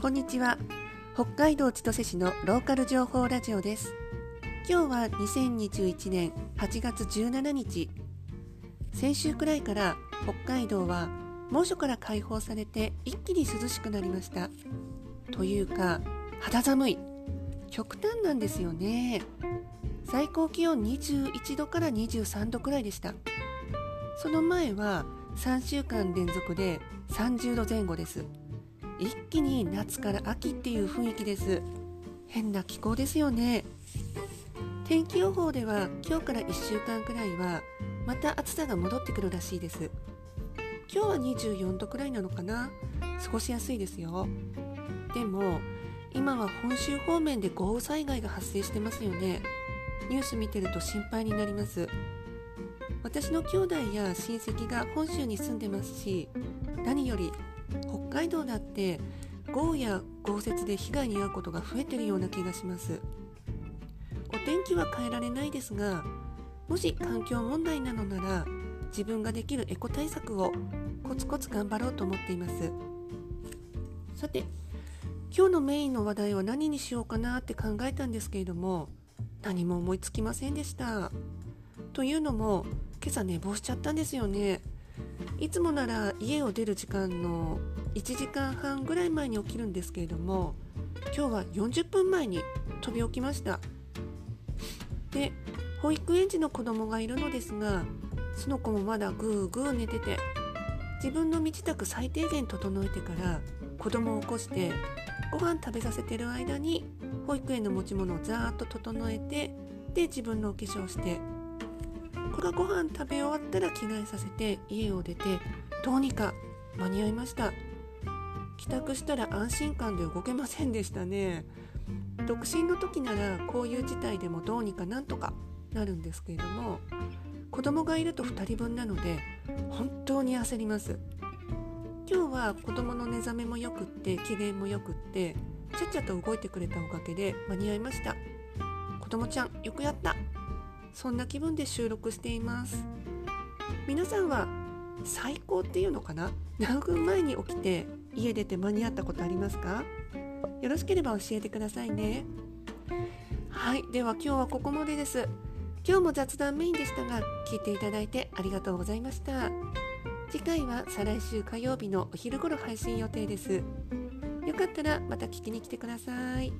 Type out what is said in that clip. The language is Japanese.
こんにちは。北海道千歳市のローカル情報ラジオです。今日は2021年8月17日。先週くらいから北海道は猛暑から解放されて一気に涼しくなりました。というか肌寒い。極端なんですよね。最高気温21度から23度くらいでした。その前は3週間連続で30度前後です。一気に夏から秋っていう雰囲気です。変な気候ですよね。天気予報では今日から1週間くらいはまた暑さが戻ってくるらしいです。今日は24度くらいなのかな。過ごしやすいですよ。でも今は本州方面で豪雨災害が発生してますよね。ニュース見てると心配になります。私の兄弟や親戚が本州に住んでますし何より北海道だって豪雨や豪雪で被害に遭うことが増えてるような気がします。お天気は変えられないですがもし環境問題なのなら自分ができるエコ対策をコツコツ頑張ろうと思っています。さて今日のメインの話題は何にしようかなって考えたんですけれども何も思いつきませんでした。というのも今朝寝坊しちゃったんですよね。いつもなら家を出る時間の1時間半ぐらい前に起きるんですけれども今日は40分前に飛び起きました。で保育園児の子供がいるのですがその子もまだぐーぐー寝てて自分の身支度最低限整えてから子供を起こしてご飯食べさせてる間に保育園の持ち物をざーっと整えてで自分のお化粧してがご飯食べ終わったら着替えさせて家を出てどうにか間に合いました。帰宅したら安心感で動けませんでしたね。独身の時ならこういう事態でもどうにかなんとかなるんですけれども子供がいると2人分なので本当に焦ります。今日は子供の寝覚めもよくって機嫌もよくってちゃっちゃと動いてくれたおかげで間に合いました。子供ちゃんよくやった。そんな気分で収録しています。皆さんは最高っていうのかな？何分前に起きて家出て間に合ったことありますか？よろしければ教えてくださいね。はいでは今日はここまでです。今日も雑談メインでしたが聞いていただいてありがとうございました。次回は再来週火曜日のお昼頃配信予定です。よかったらまた聞きに来てください。